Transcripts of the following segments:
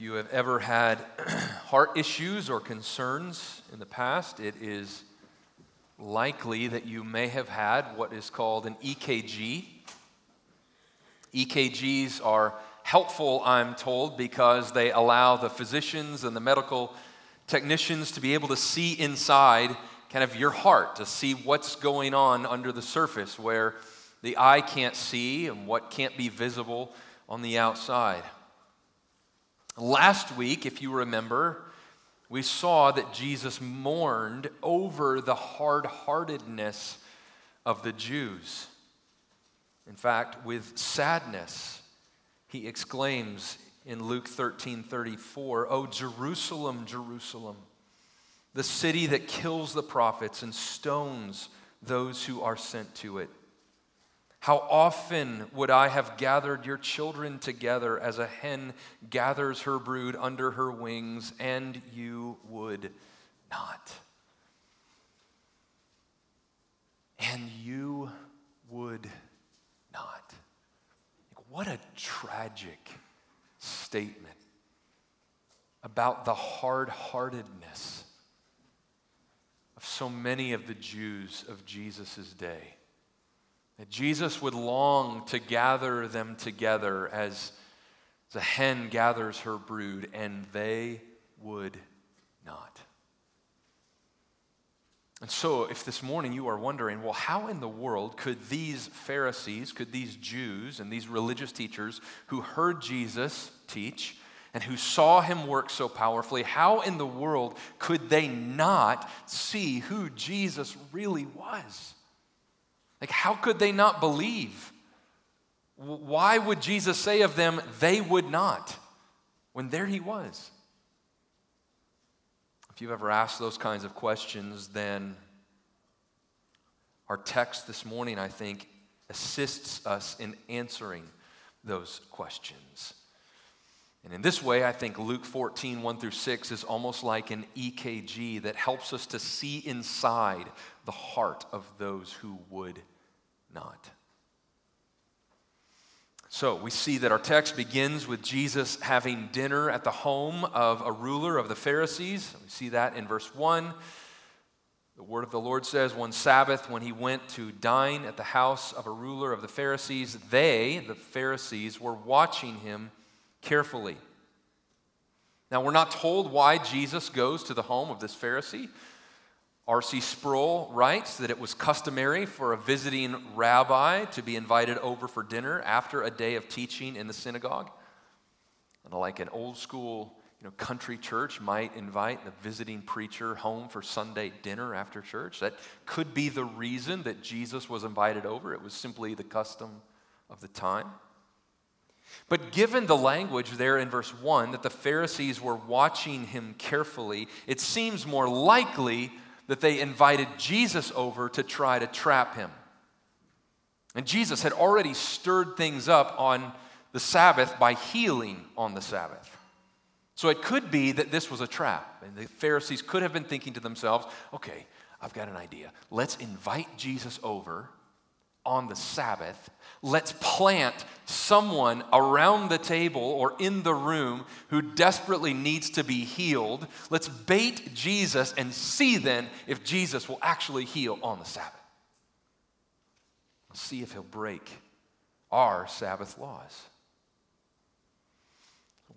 If you have ever had heart issues or concerns in the past, it is likely that you may have had what is called an EKG. EKGs are helpful, I'm told, because they allow the physicians and the medical technicians to be able to see inside kind of your heart, to see what's going on under the surface where the eye can't see and what can't be visible on the outside. Last week, if you remember, we saw that Jesus mourned over the hard heartedness of the Jews. In fact, with sadness, he exclaims in Luke 13 34, Oh, Jerusalem, Jerusalem, the city that kills the prophets and stones those who are sent to it. How often would I have gathered your children together as a hen gathers her brood under her wings, and you would not? And you would not. What a tragic statement about the hard heartedness of so many of the Jews of Jesus' day. That Jesus would long to gather them together as, the hen gathers her brood, and they would not. And so, if this morning you are wondering, well, how in the world could these Pharisees, could these Jews and these religious teachers who heard Jesus teach and who saw him work so powerfully, how in the world could they not see who Jesus really was? Like, how could they not believe? Why would Jesus say of them, they would not, when there he was? If you've ever asked those kinds of questions, then our text this morning, I think, assists us in answering those questions. And in this way, I think Luke 14, 1 through 6 is almost like an EKG that helps us to see inside the heart of those who would not. So we see that our text begins with Jesus having dinner at the home of a ruler of the Pharisees. We see that in verse 1. The word of the Lord says, One Sabbath, when he went to dine at the house of a ruler of the Pharisees, they, the Pharisees, were watching him carefully. Now, we're not told why Jesus goes to the home of this Pharisee. R.C. Sproul writes that it was customary for a visiting rabbi to be invited over for dinner after a day of teaching in the synagogue. And like an old school you know, country church might invite the visiting preacher home for Sunday dinner after church. That could be the reason that Jesus was invited over. It was simply the custom of the time. But given the language there in verse 1 that the Pharisees were watching him carefully, it seems more likely that they invited Jesus over to try to trap him. And Jesus had already stirred things up on the Sabbath by healing on the Sabbath. So it could be that this was a trap. And the Pharisees could have been thinking to themselves, okay, I've got an idea. Let's invite Jesus over on the Sabbath Let's plant someone around the table or in the room who desperately needs to be healed. Let's bait Jesus and see then if Jesus will actually heal on the Sabbath. See if he'll break our Sabbath laws.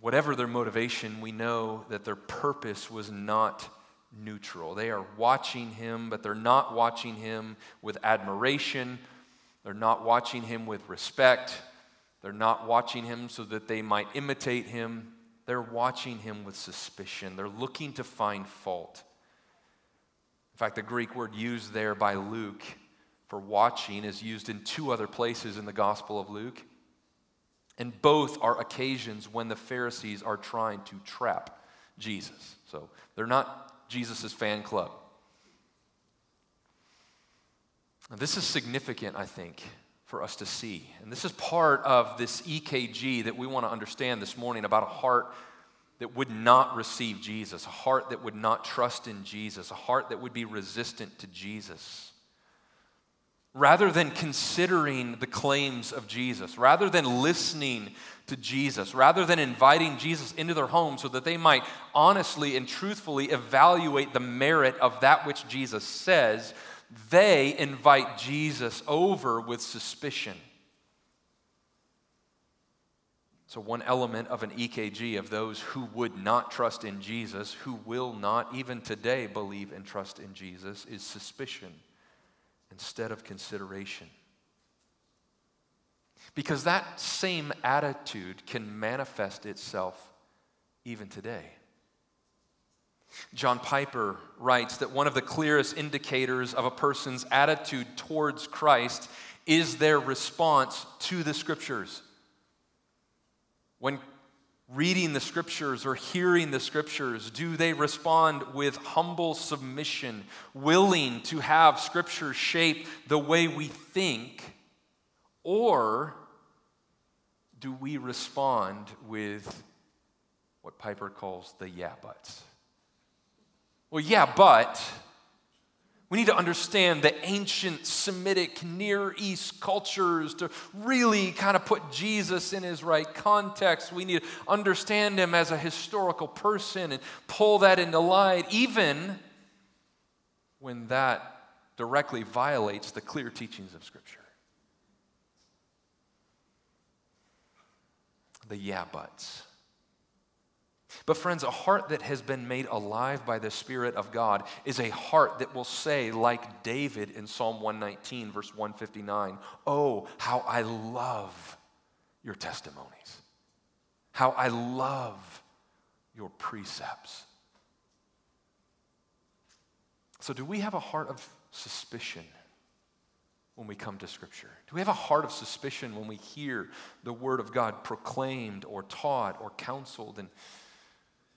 Whatever their motivation, we know that their purpose was not neutral. They are watching him, but they're not watching him with admiration they're not watching him with respect. They're not watching him so that they might imitate him. They're watching him with suspicion. They're looking to find fault. In fact, the Greek word used there by Luke for watching is used in two other places in the Gospel of Luke. And both are occasions when the Pharisees are trying to trap Jesus. So they're not Jesus' fan club. This is significant, I think, for us to see. And this is part of this EKG that we want to understand this morning about a heart that would not receive Jesus, a heart that would not trust in Jesus, a heart that would be resistant to Jesus. rather than considering the claims of Jesus, rather than listening to Jesus, rather than inviting Jesus into their home so that they might honestly and truthfully evaluate the merit of that which Jesus says, they invite Jesus over with suspicion. So, one element of an EKG of those who would not trust in Jesus, who will not even today believe and trust in Jesus, is suspicion instead of consideration. Because that same attitude can manifest itself even today. John Piper writes that one of the clearest indicators of a person's attitude towards Christ is their response to the scriptures. When reading the scriptures or hearing the scriptures, do they respond with humble submission, willing to have scripture shape the way we think? Or do we respond with what Piper calls the yeah buts? Well, yeah, but we need to understand the ancient Semitic Near East cultures to really kind of put Jesus in his right context. We need to understand him as a historical person and pull that into light, even when that directly violates the clear teachings of Scripture. the yeah buts. But, friends, a heart that has been made alive by the Spirit of God is a heart that will say, like David in Psalm 119, verse 159, Oh, how I love your testimonies, how I love your precepts. So, do we have a heart of suspicion? when we come to Scripture? Do we have a heart of suspicion when we hear the Word of God proclaimed or taught or counseled and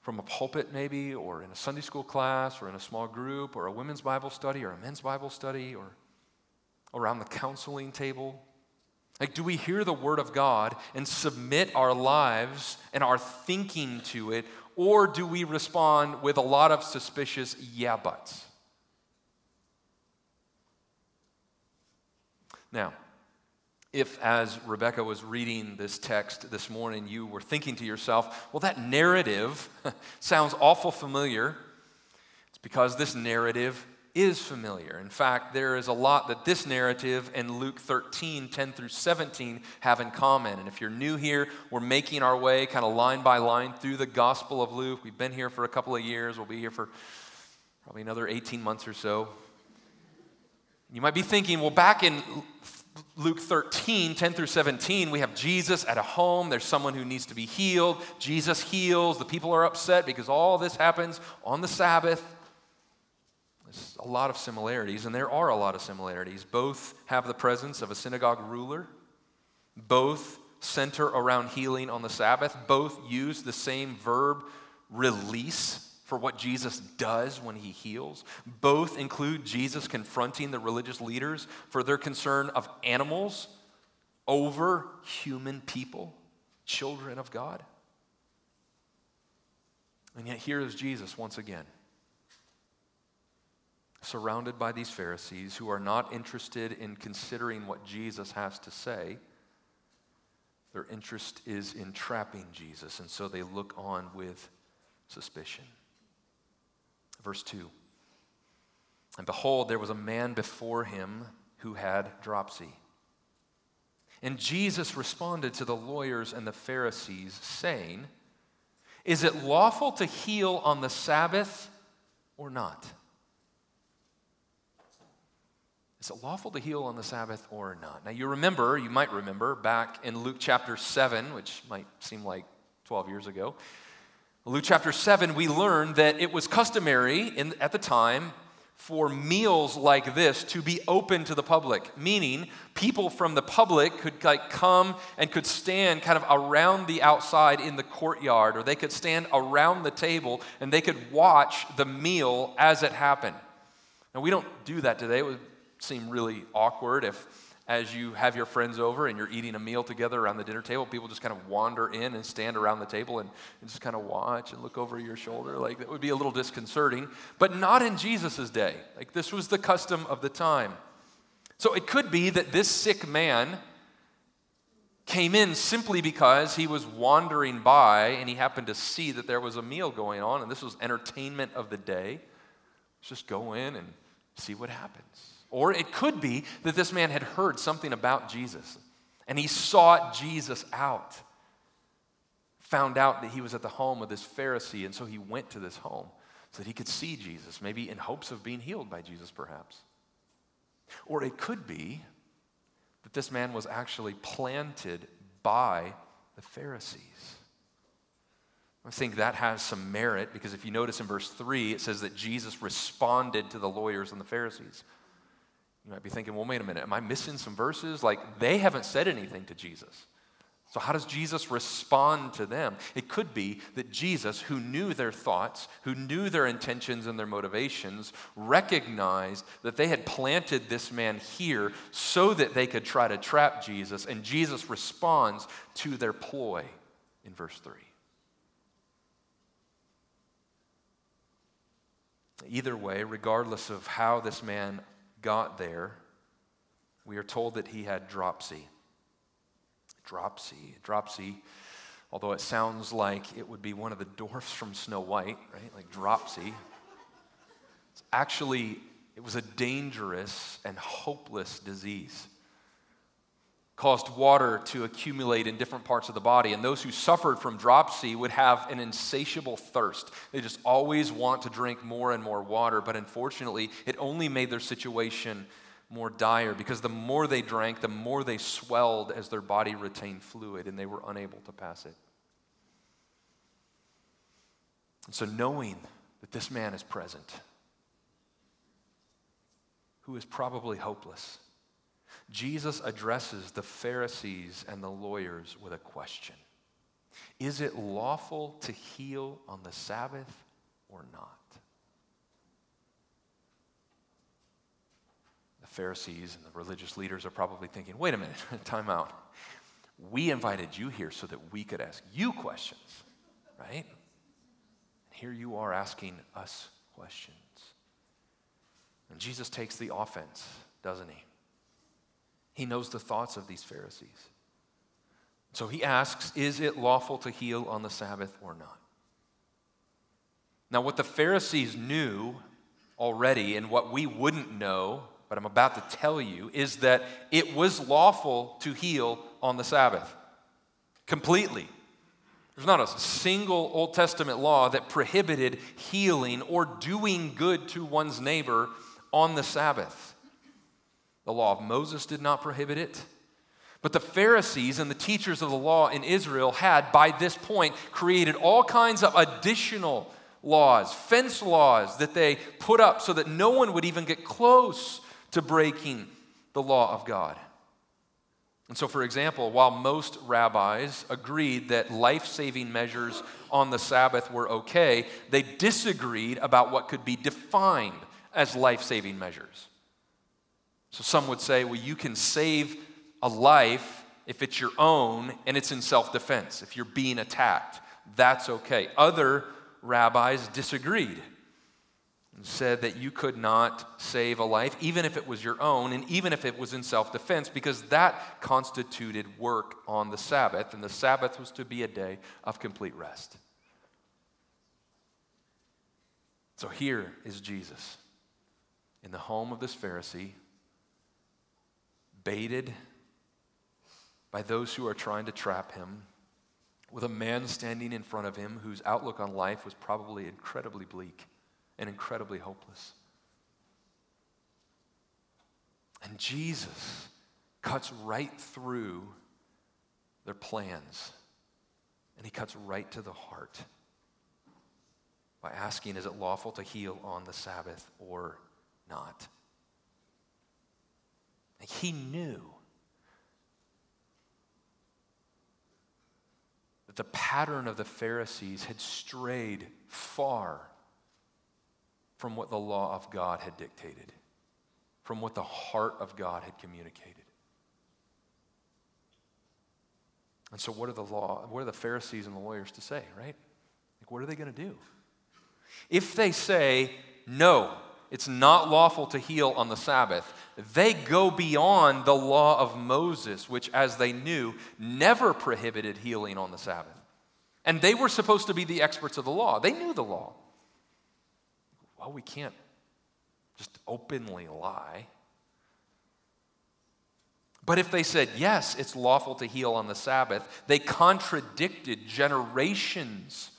from a pulpit, maybe, or in a Sunday school class, or in a small group, or a women's Bible study, or a men's Bible study, or around the counseling table? Like, do we hear the Word of God and submit our lives and our thinking to it, or do we respond with a lot of suspicious yeah buts? Now, if as Rebecca was reading this text this morning, you were thinking to yourself, well, that narrative sounds awful familiar, it's because this narrative is familiar. In fact, there is a lot that this narrative and Luke 13, 10 through 17 have in common. And if you're new here, we're making our way kind of line by line through the Gospel of Luke. We've been here for a couple of years, we'll be here for probably another 18 months or so. You might be thinking, well, back in Luke 13, 10 through 17, we have Jesus at a home. There's someone who needs to be healed. Jesus heals. The people are upset because all this happens on the Sabbath. There's a lot of similarities, and there are a lot of similarities. Both have the presence of a synagogue ruler, both center around healing on the Sabbath, both use the same verb, release for what Jesus does when he heals. Both include Jesus confronting the religious leaders for their concern of animals over human people, children of God. And yet, here is Jesus once again, surrounded by these Pharisees who are not interested in considering what Jesus has to say. Their interest is in trapping Jesus, and so they look on with suspicion. Verse 2 And behold, there was a man before him who had dropsy. And Jesus responded to the lawyers and the Pharisees, saying, Is it lawful to heal on the Sabbath or not? Is it lawful to heal on the Sabbath or not? Now, you remember, you might remember, back in Luke chapter 7, which might seem like 12 years ago, Luke chapter 7, we learn that it was customary in, at the time for meals like this to be open to the public, meaning people from the public could like come and could stand kind of around the outside in the courtyard, or they could stand around the table and they could watch the meal as it happened. Now, we don't do that today. It would seem really awkward if as you have your friends over and you're eating a meal together around the dinner table, people just kind of wander in and stand around the table and, and just kind of watch and look over your shoulder. Like that would be a little disconcerting, but not in Jesus' day. Like this was the custom of the time. So it could be that this sick man came in simply because he was wandering by and he happened to see that there was a meal going on and this was entertainment of the day. Let's just go in and see what happens. Or it could be that this man had heard something about Jesus and he sought Jesus out. Found out that he was at the home of this Pharisee, and so he went to this home so that he could see Jesus, maybe in hopes of being healed by Jesus, perhaps. Or it could be that this man was actually planted by the Pharisees. I think that has some merit because if you notice in verse 3, it says that Jesus responded to the lawyers and the Pharisees. You might be thinking, well, wait a minute, am I missing some verses? Like, they haven't said anything to Jesus. So, how does Jesus respond to them? It could be that Jesus, who knew their thoughts, who knew their intentions and their motivations, recognized that they had planted this man here so that they could try to trap Jesus, and Jesus responds to their ploy in verse 3. Either way, regardless of how this man got there, we are told that he had dropsy dropsy. Dropsy, although it sounds like it would be one of the dwarfs from Snow White, right? Like dropsy. It's actually, it was a dangerous and hopeless disease. Caused water to accumulate in different parts of the body, and those who suffered from dropsy would have an insatiable thirst. They just always want to drink more and more water, but unfortunately, it only made their situation more dire because the more they drank, the more they swelled as their body retained fluid and they were unable to pass it. And so, knowing that this man is present, who is probably hopeless, Jesus addresses the Pharisees and the lawyers with a question Is it lawful to heal on the Sabbath or not? The Pharisees and the religious leaders are probably thinking, wait a minute, time out. We invited you here so that we could ask you questions, right? And Here you are asking us questions. And Jesus takes the offense, doesn't he? He knows the thoughts of these Pharisees. So he asks, Is it lawful to heal on the Sabbath or not? Now, what the Pharisees knew already and what we wouldn't know but I'm about to tell you is that it was lawful to heal on the Sabbath completely. There's not a single Old Testament law that prohibited healing or doing good to one's neighbor on the Sabbath. The law of Moses did not prohibit it. But the Pharisees and the teachers of the law in Israel had, by this point, created all kinds of additional laws, fence laws that they put up so that no one would even get close to breaking the law of God. And so, for example, while most rabbis agreed that life saving measures on the Sabbath were okay, they disagreed about what could be defined as life saving measures. So, some would say, well, you can save a life if it's your own and it's in self defense. If you're being attacked, that's okay. Other rabbis disagreed and said that you could not save a life, even if it was your own, and even if it was in self defense, because that constituted work on the Sabbath, and the Sabbath was to be a day of complete rest. So here is Jesus in the home of this Pharisee, baited by those who are trying to trap him, with a man standing in front of him whose outlook on life was probably incredibly bleak and incredibly hopeless. And Jesus cuts right through their plans, and he cuts right to the heart by asking, Is it lawful to heal on the Sabbath or not? He knew that the pattern of the Pharisees had strayed far from what the law of God had dictated, from what the heart of God had communicated. And so, what are the law? What are the Pharisees and the lawyers to say, right? Like, what are they going to do? If they say, no, it's not lawful to heal on the Sabbath, they go beyond the law of Moses, which, as they knew, never prohibited healing on the Sabbath. And they were supposed to be the experts of the law. They knew the law. Well, we can't just openly lie. But if they said, yes, it's lawful to heal on the Sabbath, they contradicted generations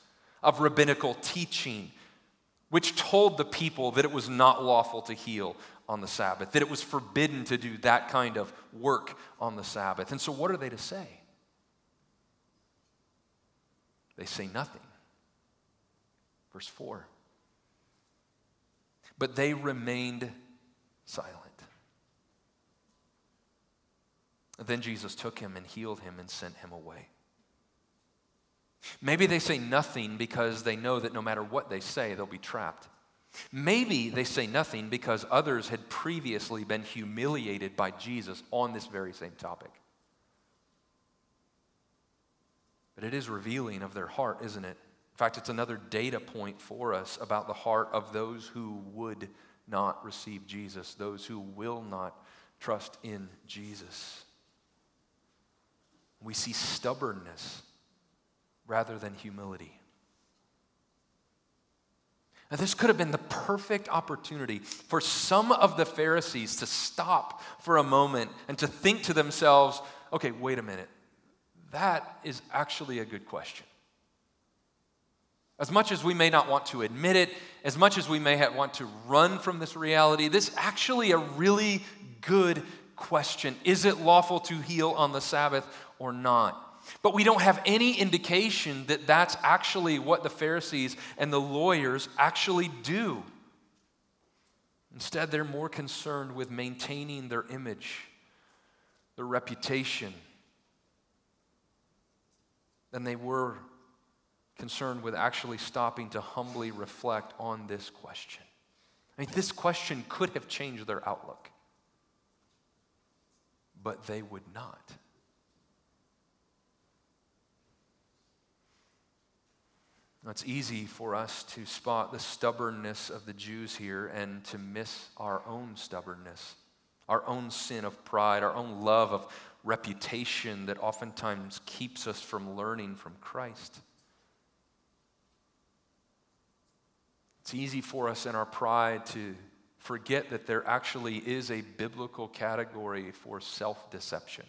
of rabbinical teaching, which told the people that it was not lawful to heal on the Sabbath, that it was forbidden to do that kind of work on the Sabbath. And so, what are they to say? They say nothing. Verse 4. But they remained silent. Then Jesus took him and healed him and sent him away. Maybe they say nothing because they know that no matter what they say, they'll be trapped. Maybe they say nothing because others had previously been humiliated by Jesus on this very same topic. But it is revealing of their heart, isn't it? In fact, it's another data point for us about the heart of those who would not receive Jesus, those who will not trust in Jesus. We see stubbornness rather than humility. Now, this could have been the perfect opportunity for some of the Pharisees to stop for a moment and to think to themselves, okay, wait a minute. That is actually a good question. As much as we may not want to admit it, as much as we may want to run from this reality, this is actually a really good question. Is it lawful to heal on the Sabbath or not? But we don't have any indication that that's actually what the Pharisees and the lawyers actually do. Instead, they're more concerned with maintaining their image, their reputation, than they were concerned with actually stopping to humbly reflect on this question. I mean, this question could have changed their outlook, but they would not. It's easy for us to spot the stubbornness of the Jews here and to miss our own stubbornness, our own sin of pride, our own love of reputation that oftentimes keeps us from learning from Christ. It's easy for us in our pride to forget that there actually is a biblical category for self deception.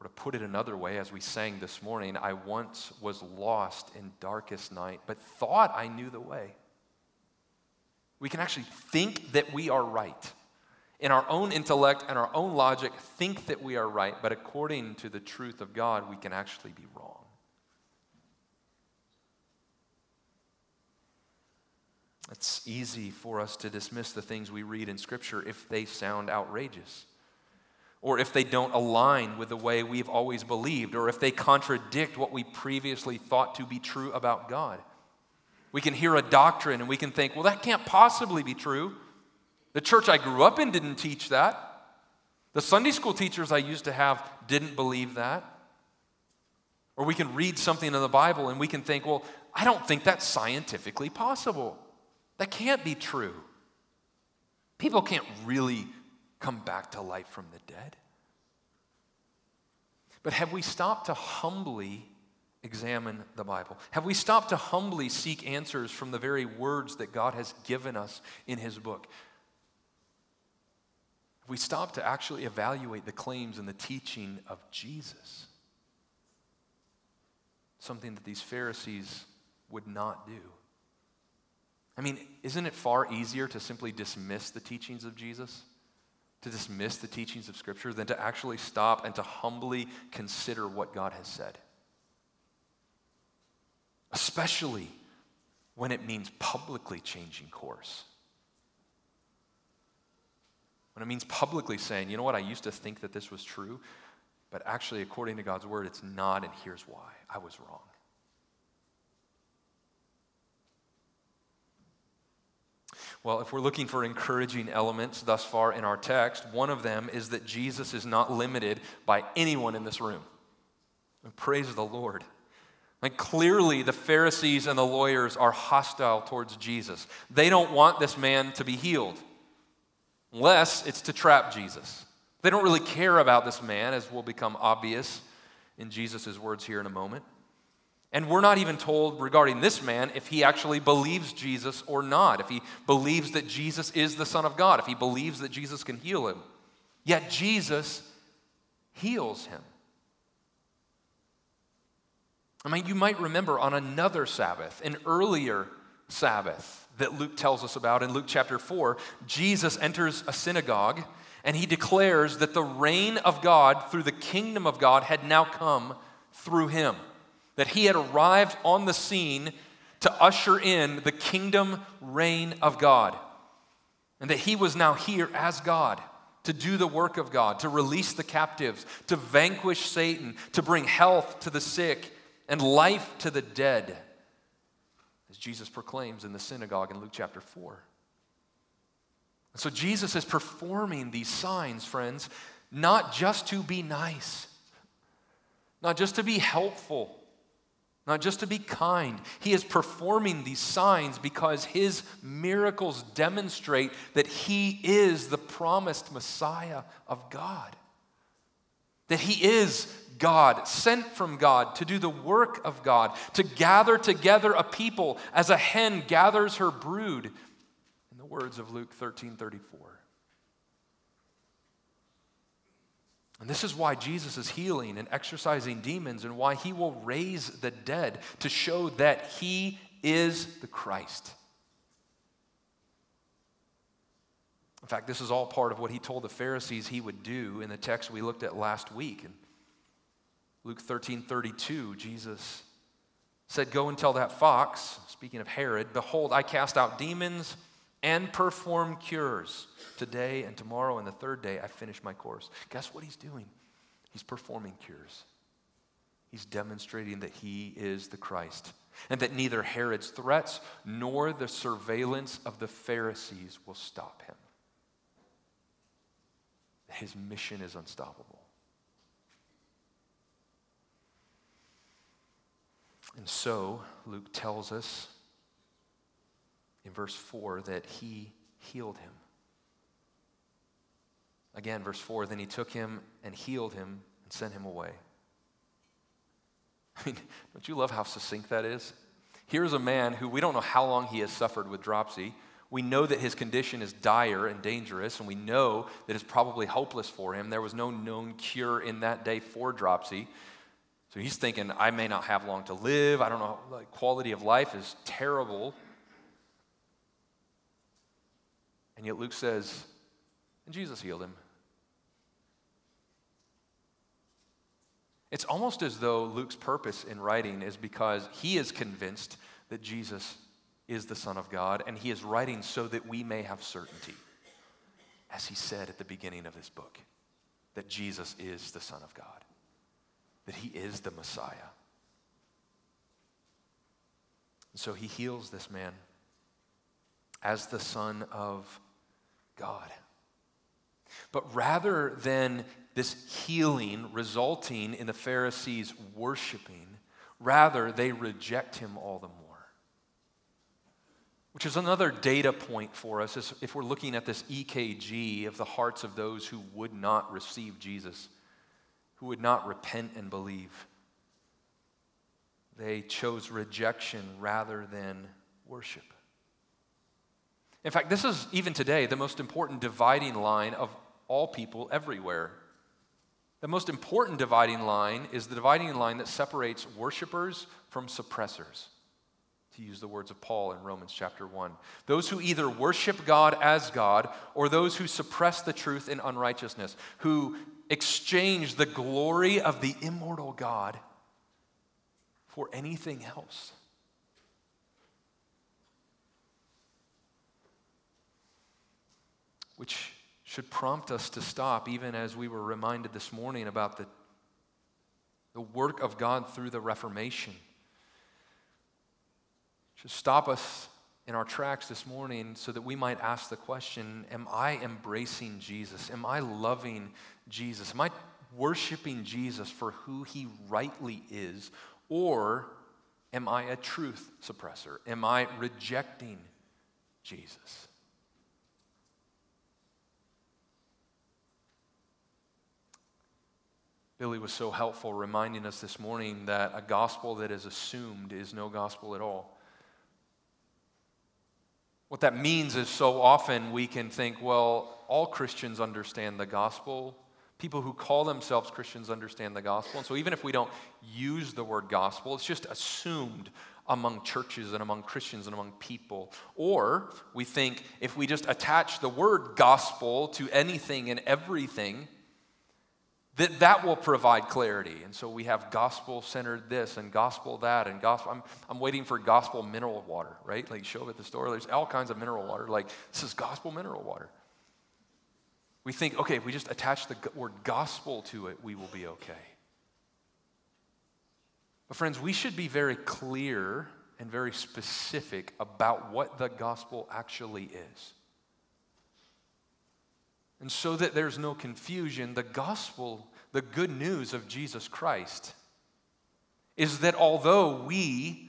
Or to put it another way, as we sang this morning, I once was lost in darkest night, but thought I knew the way. We can actually think that we are right in our own intellect and our own logic, think that we are right, but according to the truth of God, we can actually be wrong. It's easy for us to dismiss the things we read in Scripture if they sound outrageous, or if they don't align with the way we've always believed, or if they contradict what we previously thought to be true about God. We can hear a doctrine and we can think, well, that can't possibly be true. The church I grew up in didn't teach that. The Sunday school teachers I used to have didn't believe that. Or we can read something in the Bible and we can think, well, I don't think that's scientifically possible. That can't be true. People can't really come back to life from the dead. But have we stopped to humbly examine the Bible? Have we stopped to humbly seek answers from the very words that God has given us in His book? Have we stop to actually evaluate the claims and the teaching of Jesus, something that these Pharisees would not do. I mean, isn't it far easier to simply dismiss the teachings of Jesus? To dismiss the teachings of Scripture than to actually stop and to humbly consider what God has said? Especially when it means publicly changing course. When it means publicly saying, you know what, I used to think that this was true, but actually, according to God's word, it's not, and here's why I was wrong. Well, if we're looking for encouraging elements thus far in our text, one of them is that Jesus is not limited by anyone in this room. And praise the Lord. Like clearly, the Pharisees and the lawyers are hostile towards Jesus. They don't want this man to be healed, unless it's to trap Jesus. They don't really care about this man, as will become obvious in Jesus' words here in a moment. And we're not even told regarding this man if he actually believes Jesus or not, if he believes that Jesus is the Son of God, if he believes that Jesus can heal him. Yet Jesus heals him. I mean, you might remember on another Sabbath, an earlier Sabbath that Luke tells us about in Luke chapter 4, Jesus enters a synagogue and he declares that the reign of God through the kingdom of God had now come through him, that he had arrived on the scene to usher in the kingdom reign of God, and that he was now here as God to do the work of God, to release the captives, to vanquish Satan, to bring health to the sick and life to the dead, as Jesus proclaims in the synagogue in Luke chapter 4. So Jesus is performing these signs, friends, not just to be nice, not just to be helpful, not just to be kind. He is performing these signs because his miracles demonstrate that he is the promised Messiah of God. That he is God, sent from God to do the work of God, to gather together a people as a hen gathers her brood, in the words of Luke 13 34. And this is why Jesus is healing and exorcising demons and why he will raise the dead to show that he is the Christ. In fact, this is all part of what he told the Pharisees he would do in the text we looked at last week. In Luke 13 32, Jesus said, Go and tell that fox, speaking of Herod, behold, I cast out demons and perform cures. Today and tomorrow and the third day, I finish my course. Guess what he's doing? He's performing cures. He's demonstrating that he is the Christ and that neither Herod's threats nor the surveillance of the Pharisees will stop him. His mission is unstoppable. And so, Luke tells us in verse 4 that he healed him. Again, verse 4 then he took him and healed him and sent him away. I mean, don't you love how succinct that is? Here's a man who we don't know how long he has suffered with dropsy. We know that his condition is dire and dangerous, and we know that it's probably hopeless for him. There was no known cure in that day for dropsy. So he's thinking, I may not have long to live. I don't know, like, quality of life is terrible. And yet Luke says, and Jesus healed him. It's almost as though Luke's purpose in writing is because he is convinced that Jesus is the Son of God, and he is writing so that we may have certainty, as he said at the beginning of this book, that Jesus is the Son of God, that he is the Messiah. And so he heals this man as the Son of God. But rather than this healing resulting in the Pharisees worshiping, rather they reject him all the more. Which is another data point for us if we're looking at this EKG of the hearts of those who would not receive Jesus, who would not repent and believe. They chose rejection rather than worship. In fact, this is even today the most important dividing line of all people everywhere. The most important dividing line is the dividing line that separates worshipers from suppressors to use the words of Paul in Romans chapter 1. Those who either worship God as God or those who suppress the truth in unrighteousness, who exchange the glory of the immortal God for anything else. Which should prompt us to stop, even as we were reminded this morning about the, the work of God through the Reformation should stop us in our tracks this morning so that we might ask the question Am I embracing Jesus? Am I loving Jesus? Am I worshiping Jesus for who he rightly is? Or Am I a truth suppressor? Am I rejecting Jesus? Billy was so helpful reminding us this morning that a gospel that is assumed is no gospel at all. What that means is so often we can think, well, all Christians understand the gospel. People who call themselves Christians understand the gospel. And so even if we don't use the word gospel, it's just assumed among churches and among Christians and among people. Or we think if we just attach the word gospel to anything and everything, that that will provide clarity. And so we have gospel centered this and gospel that and gospel. I'm, I'm waiting for gospel mineral water, right? Like show up at the store. There's all kinds of mineral water. Like this is gospel mineral water. We think, okay, if we just attach the word gospel to it, we will be okay. But friends, we should be very clear and very specific about what the gospel actually is. And so that there's no confusion, the gospel, the good news of Jesus Christ, is that although we,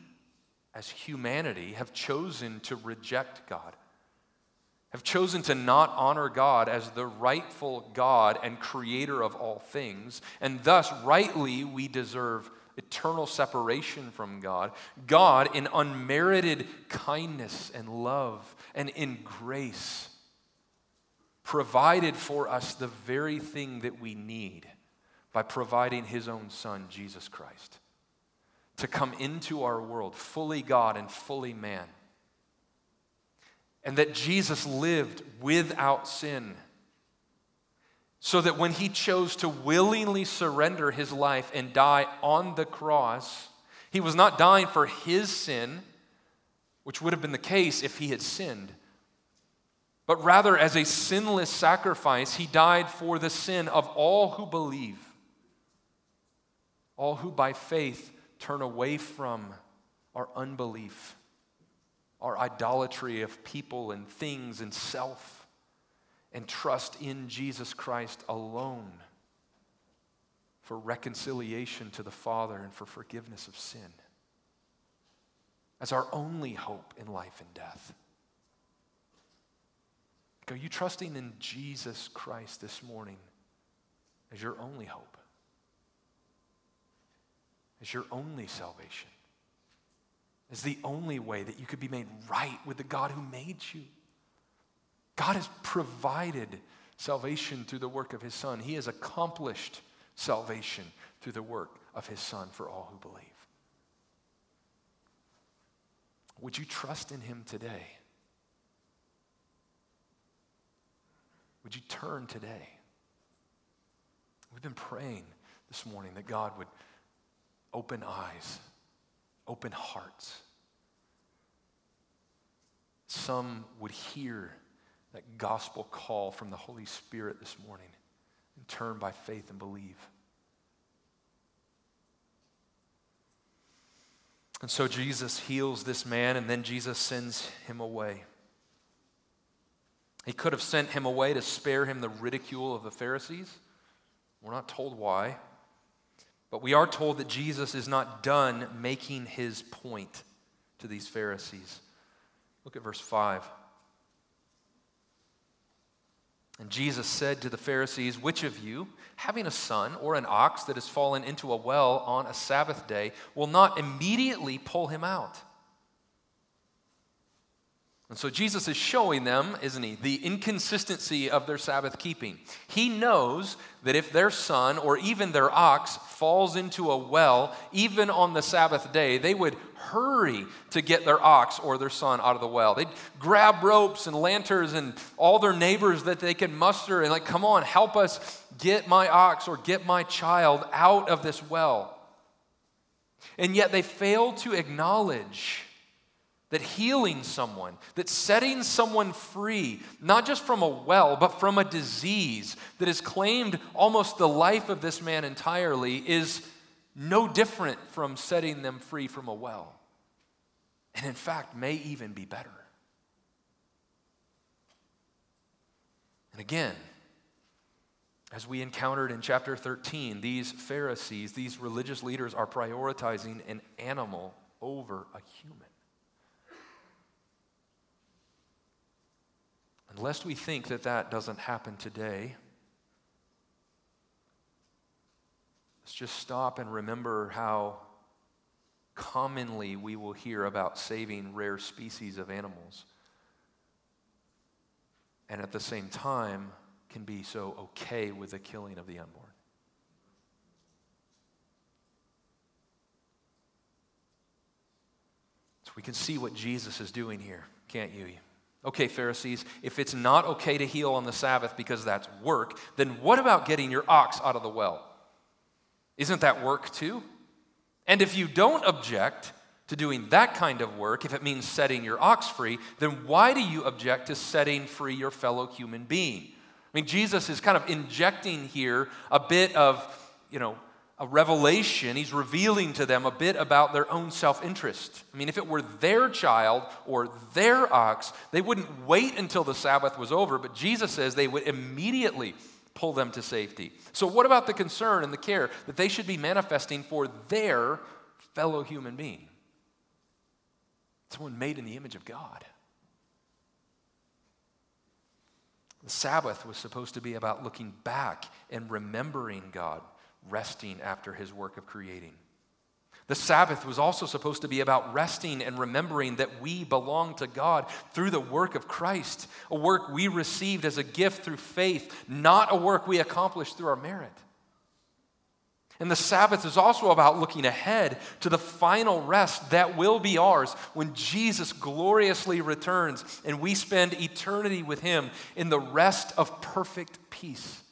as humanity, have chosen to reject God, have chosen to not honor God as the rightful God and creator of all things, and thus rightly we deserve eternal separation from God, God, in unmerited kindness and love and in grace, provided for us the very thing that we need by providing his own son, Jesus Christ, to come into our world fully God and fully man. And that Jesus lived without sin. So that when he chose to willingly surrender his life and die on the cross, he was not dying for his sin, which would have been the case if he had sinned, but rather as a sinless sacrifice, he died for the sin of all who believe, all who by faith turn away from our unbelief, our idolatry of people and things and self, and trust in Jesus Christ alone for reconciliation to the Father and for forgiveness of sin as our only hope in life and death. Are you trusting in Jesus Christ this morning as your only hope? As your only salvation? As the only way that you could be made right with the God who made you? God has provided salvation through the work of his Son. He has accomplished salvation through the work of his Son for all who believe. Would you trust in him today? Would you turn today? We've been praying this morning that God would open eyes, open hearts. Some would hear that gospel call from the Holy Spirit this morning and turn by faith and believe. And so Jesus heals this man, and then Jesus sends him away. He could have sent him away to spare him the ridicule of the Pharisees. We're not told why. But we are told that Jesus is not done making his point to these Pharisees. Look at verse 5. And Jesus said to the Pharisees, Which of you, having a son or an ox that has fallen into a well on a Sabbath day, will not immediately pull him out? And so Jesus is showing them, isn't he, the inconsistency of their Sabbath keeping. He knows that if their son or even their ox falls into a well, even on the Sabbath day, they would hurry to get their ox or their son out of the well. They'd grab ropes and lanterns and all their neighbors that they can muster and, like, come on, help us get my ox or get my child out of this well. And yet they fail to acknowledge that healing someone, that setting someone free, not just from a well, but from a disease that has claimed almost the life of this man entirely, is no different from setting them free from a well. And in fact, may even be better. And again, as we encountered in chapter 13, these Pharisees, these religious leaders, are prioritizing an animal over a human. Unless we think that that doesn't happen today, let's just stop and remember how commonly we will hear about saving rare species of animals. And at the same time, can be so okay with the killing of the unborn. So we can see what Jesus is doing here, can't you? Okay, Pharisees, if it's not okay to heal on the Sabbath because that's work, then what about getting your ox out of the well? Isn't that work too? And if you don't object to doing that kind of work, if it means setting your ox free, then why do you object to setting free your fellow human being? I mean, Jesus is kind of injecting here a bit of, you know, a revelation. He's revealing to them a bit about their own self interest. I mean, if it were their child or their ox, they wouldn't wait until the Sabbath was over, but Jesus says they would immediately pull them to safety. So, what about the concern and the care that they should be manifesting for their fellow human being? Someone made in the image of God. The Sabbath was supposed to be about looking back and remembering God, resting after his work of creating. The Sabbath was also supposed to be about resting and remembering that we belong to God through the work of Christ, a work we received as a gift through faith, not a work we accomplished through our merit. And the Sabbath is also about looking ahead to the final rest that will be ours when Jesus gloriously returns and we spend eternity with Him in the rest of perfect peace.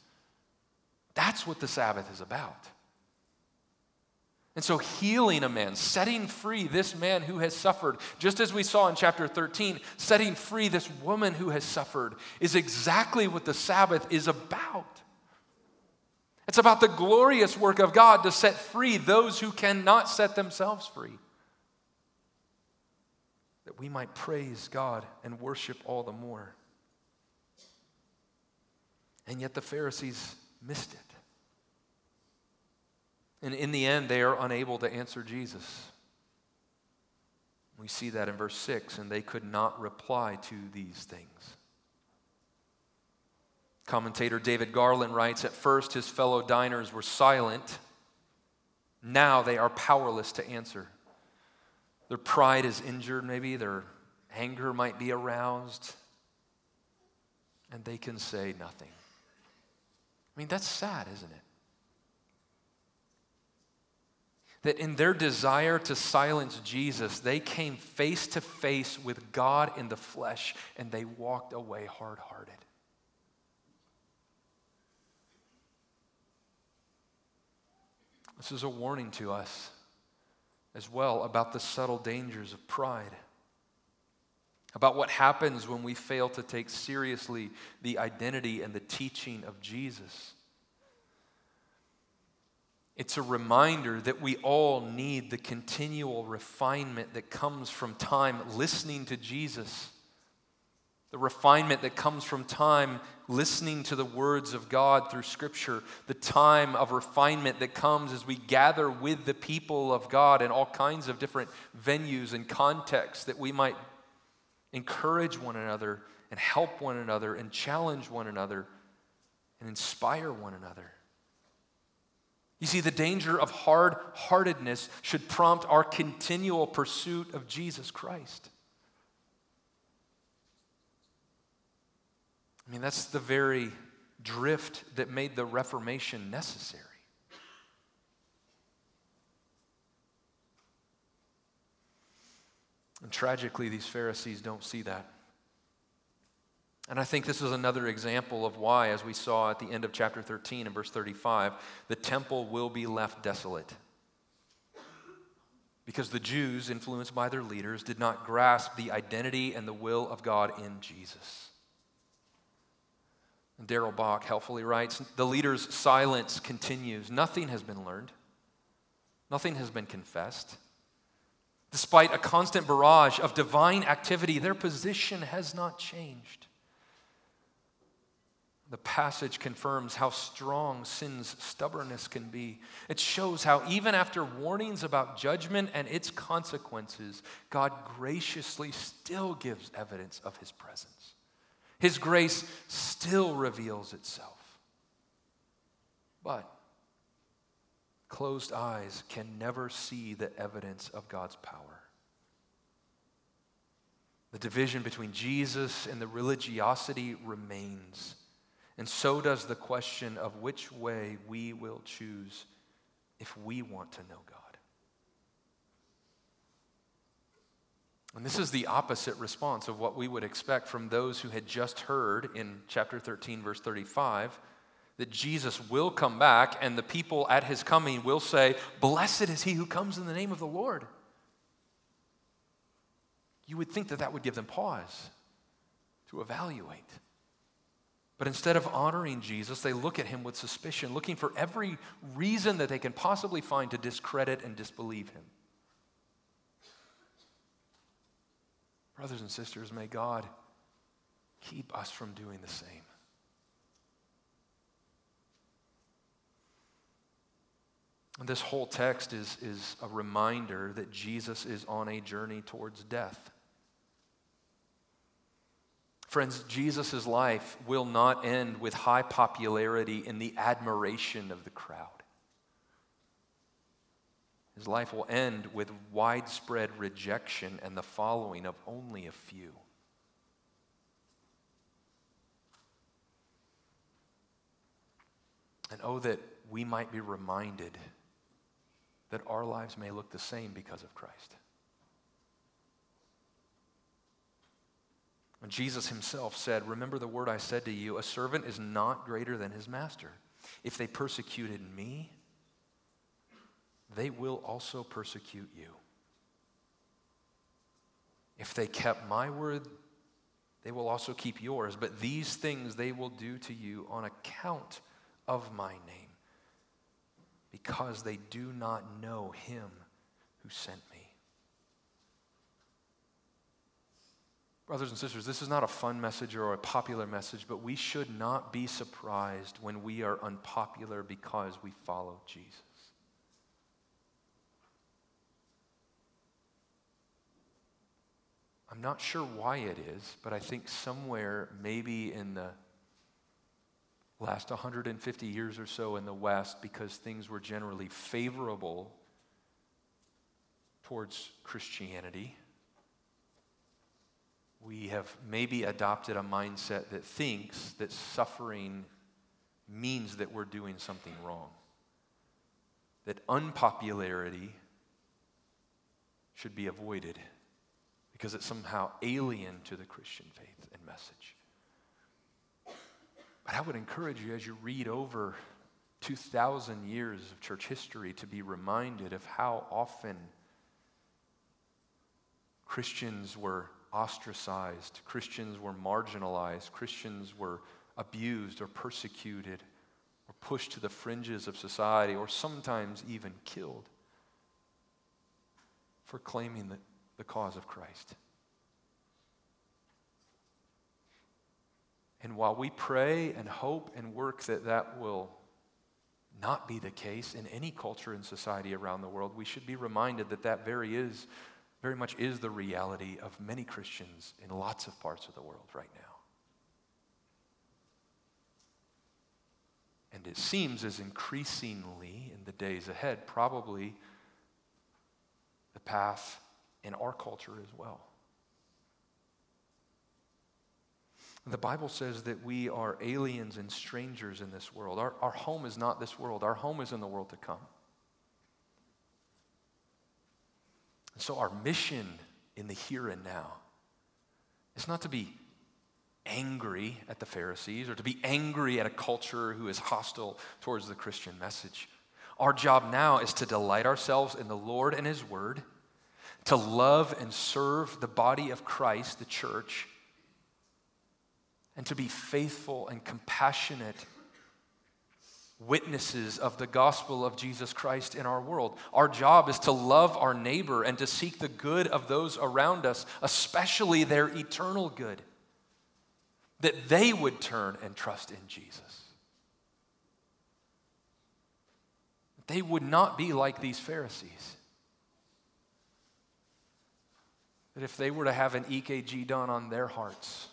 That's what the Sabbath is about. And so, healing a man, setting free this man who has suffered, just as we saw in chapter 13, setting free this woman who has suffered, is exactly what the Sabbath is about. It's about the glorious work of God to set free those who cannot set themselves free. That we might praise God and worship all the more. And yet the Pharisees missed it. And in the end, they are unable to answer Jesus. We see that in verse 6 and they could not reply to these things. Commentator David Garland writes At first, his fellow diners were silent. Now they are powerless to answer. Their pride is injured, maybe, their anger might be aroused, and they can say nothing. I mean, that's sad, isn't it? That in their desire to silence Jesus, they came face to face with God in the flesh and they walked away hard hearted. This is a warning to us as well about the subtle dangers of pride, about what happens when we fail to take seriously the identity and the teaching of Jesus. It's a reminder that we all need the continual refinement that comes from time listening to Jesus the refinement that comes from time listening to the words of God through Scripture, the time of refinement that comes as we gather with the people of God in all kinds of different venues and contexts that we might encourage one another and help one another and challenge one another and inspire one another. You see, the danger of hard heartedness should prompt our continual pursuit of Jesus Christ. I mean, that's the very drift that made the Reformation necessary. And tragically, these Pharisees don't see that. And I think this is another example of why, as we saw at the end of chapter 13 and verse 35, the temple will be left desolate. Because the Jews, influenced by their leaders, did not grasp the identity and the will of God in Jesus. Darrell Bock helpfully writes The leader's silence continues. Nothing has been learned, nothing has been confessed. Despite a constant barrage of divine activity, their position has not changed. The passage confirms how strong sin's stubbornness can be. It shows how, even after warnings about judgment and its consequences, God graciously still gives evidence of his presence. His grace still reveals itself. But closed eyes can never see the evidence of God's power. The division between Jesus and the religiosity remains. And so does the question of which way we will choose if we want to know God. And this is the opposite response of what we would expect from those who had just heard in chapter 13, verse 35, that Jesus will come back and the people at his coming will say, Blessed is he who comes in the name of the Lord. You would think that that would give them pause to evaluate. But instead of honoring Jesus, they look at him with suspicion, looking for every reason that they can possibly find to discredit and disbelieve him. Brothers and sisters, may God keep us from doing the same. This whole text is, is a reminder that Jesus is on a journey towards death. Friends, Jesus' life will not end with high popularity and the admiration of the crowd. His life will end with widespread rejection and the following of only a few. And oh, that we might be reminded that our lives may look the same because of Christ. Jesus himself said, Remember the word I said to you, a servant is not greater than his master. If they persecuted me, they will also persecute you. If they kept my word, they will also keep yours. But these things they will do to you on account of my name, because they do not know him who sent me. Brothers and sisters, this is not a fun message or a popular message, but we should not be surprised when we are unpopular because we follow Jesus. I'm not sure why it is, but I think somewhere, maybe in the last 150 years or so in the West, because things were generally favorable towards Christianity we have maybe adopted a mindset that thinks that suffering means that we're doing something wrong. That unpopularity should be avoided because it's somehow alien to the Christian faith and message. But I would encourage you as you read over 2,000 years of church history to be reminded of how often Christians were ostracized, Christians were marginalized, Christians were abused or persecuted or pushed to the fringes of society or sometimes even killed for claiming the, the cause of Christ. And while we pray and hope and work that that will not be the case in any culture and society around the world, we should be reminded that that very is very much is the reality of many Christians in lots of parts of the world right now. And it seems as increasingly in the days ahead, probably the path in our culture as well. The Bible says that we are aliens and strangers in this world. Our, our home is not this world, our home is in the world to come. And so, our mission in the here and now is not to be angry at the Pharisees or to be angry at a culture who is hostile towards the Christian message. Our job now is to delight ourselves in the Lord and His Word, to love and serve the body of Christ, the church, and to be faithful and compassionate witnesses of the gospel of Jesus Christ in our world. Our job is to love our neighbor and to seek the good of those around us, especially their eternal good. that they would turn and trust in Jesus. They would not be like these Pharisees. That if they were to have an EKG done on their hearts,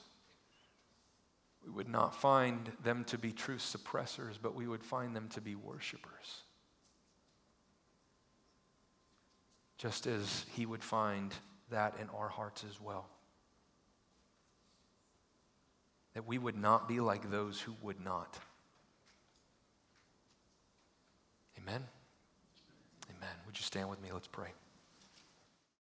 we would not find them to be true suppressors, but we would find them to be worshipers. Just as He would find that in our hearts as well. That we would not be like those who would not. Amen. Amen. Would you stand with me? Let's pray.